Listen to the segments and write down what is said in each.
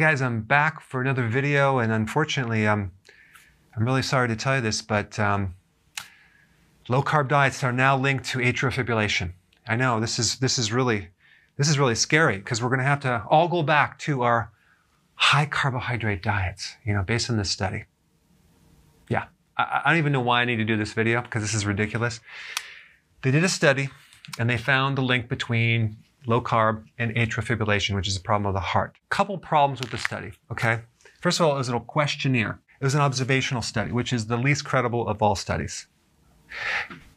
Guys, I'm back for another video, and unfortunately, um, I'm really sorry to tell you this, but um, low carb diets are now linked to atrial fibrillation. I know this is this is really this is really scary because we're going to have to all go back to our high carbohydrate diets, you know, based on this study. Yeah, I, I don't even know why I need to do this video because this is ridiculous. They did a study and they found the link between low carb, and atrial fibrillation, which is a problem of the heart. Couple problems with the study, okay? First of all, it was a questionnaire. It was an observational study, which is the least credible of all studies.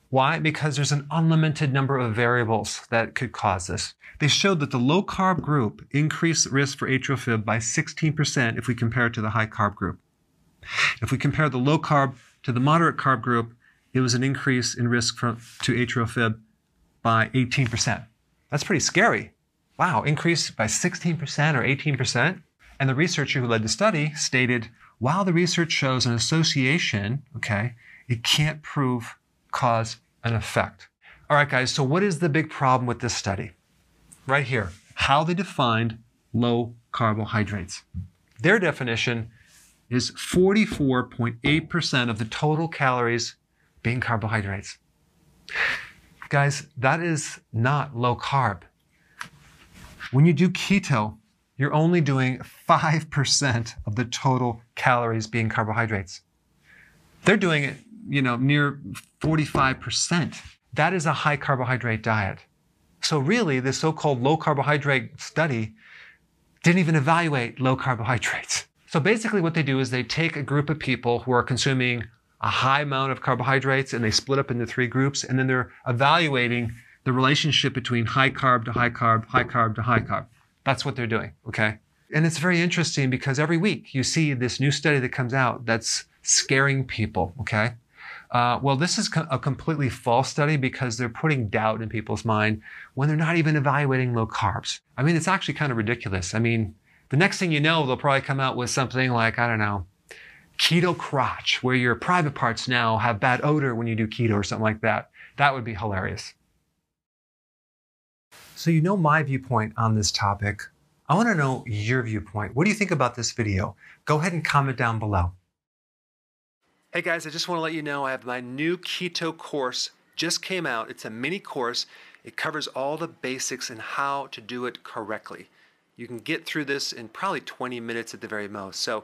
Why? Because there's an unlimited number of variables that could cause this. They showed that the low carb group increased risk for atrial fib by 16% if we compare it to the high carb group. If we compare the low carb to the moderate carb group, it was an increase in risk from, to atrial fib by 18%. That's pretty scary. Wow, increased by 16% or 18%. And the researcher who led the study stated, while the research shows an association, okay, it can't prove cause and effect. All right, guys, so what is the big problem with this study? Right here, how they defined low carbohydrates. Their definition is 44.8% of the total calories being carbohydrates. Guys, that is not low carb. When you do keto, you're only doing 5% of the total calories being carbohydrates. They're doing it, you know, near 45%. That is a high carbohydrate diet. So really, this so-called low carbohydrate study didn't even evaluate low carbohydrates. So basically what they do is they take a group of people who are consuming a high amount of carbohydrates and they split up into three groups and then they're evaluating the relationship between high carb to high carb, high carb to high carb. That's what they're doing, okay? And it's very interesting because every week you see this new study that comes out that's scaring people, okay? Uh, well, this is a completely false study because they're putting doubt in people's mind when they're not even evaluating low carbs. I mean, it's actually kind of ridiculous. I mean, the next thing you know, they'll probably come out with something like, I don't know, keto crotch, where your private parts now have bad odor when you do keto or something like that. That would be hilarious. So, you know my viewpoint on this topic. I want to know your viewpoint. What do you think about this video? Go ahead and comment down below. Hey guys, I just want to let you know I have my new keto course just came out. It's a mini course. It covers all the basics and how to do it correctly. You can get through this in probably 20 minutes at the very most. So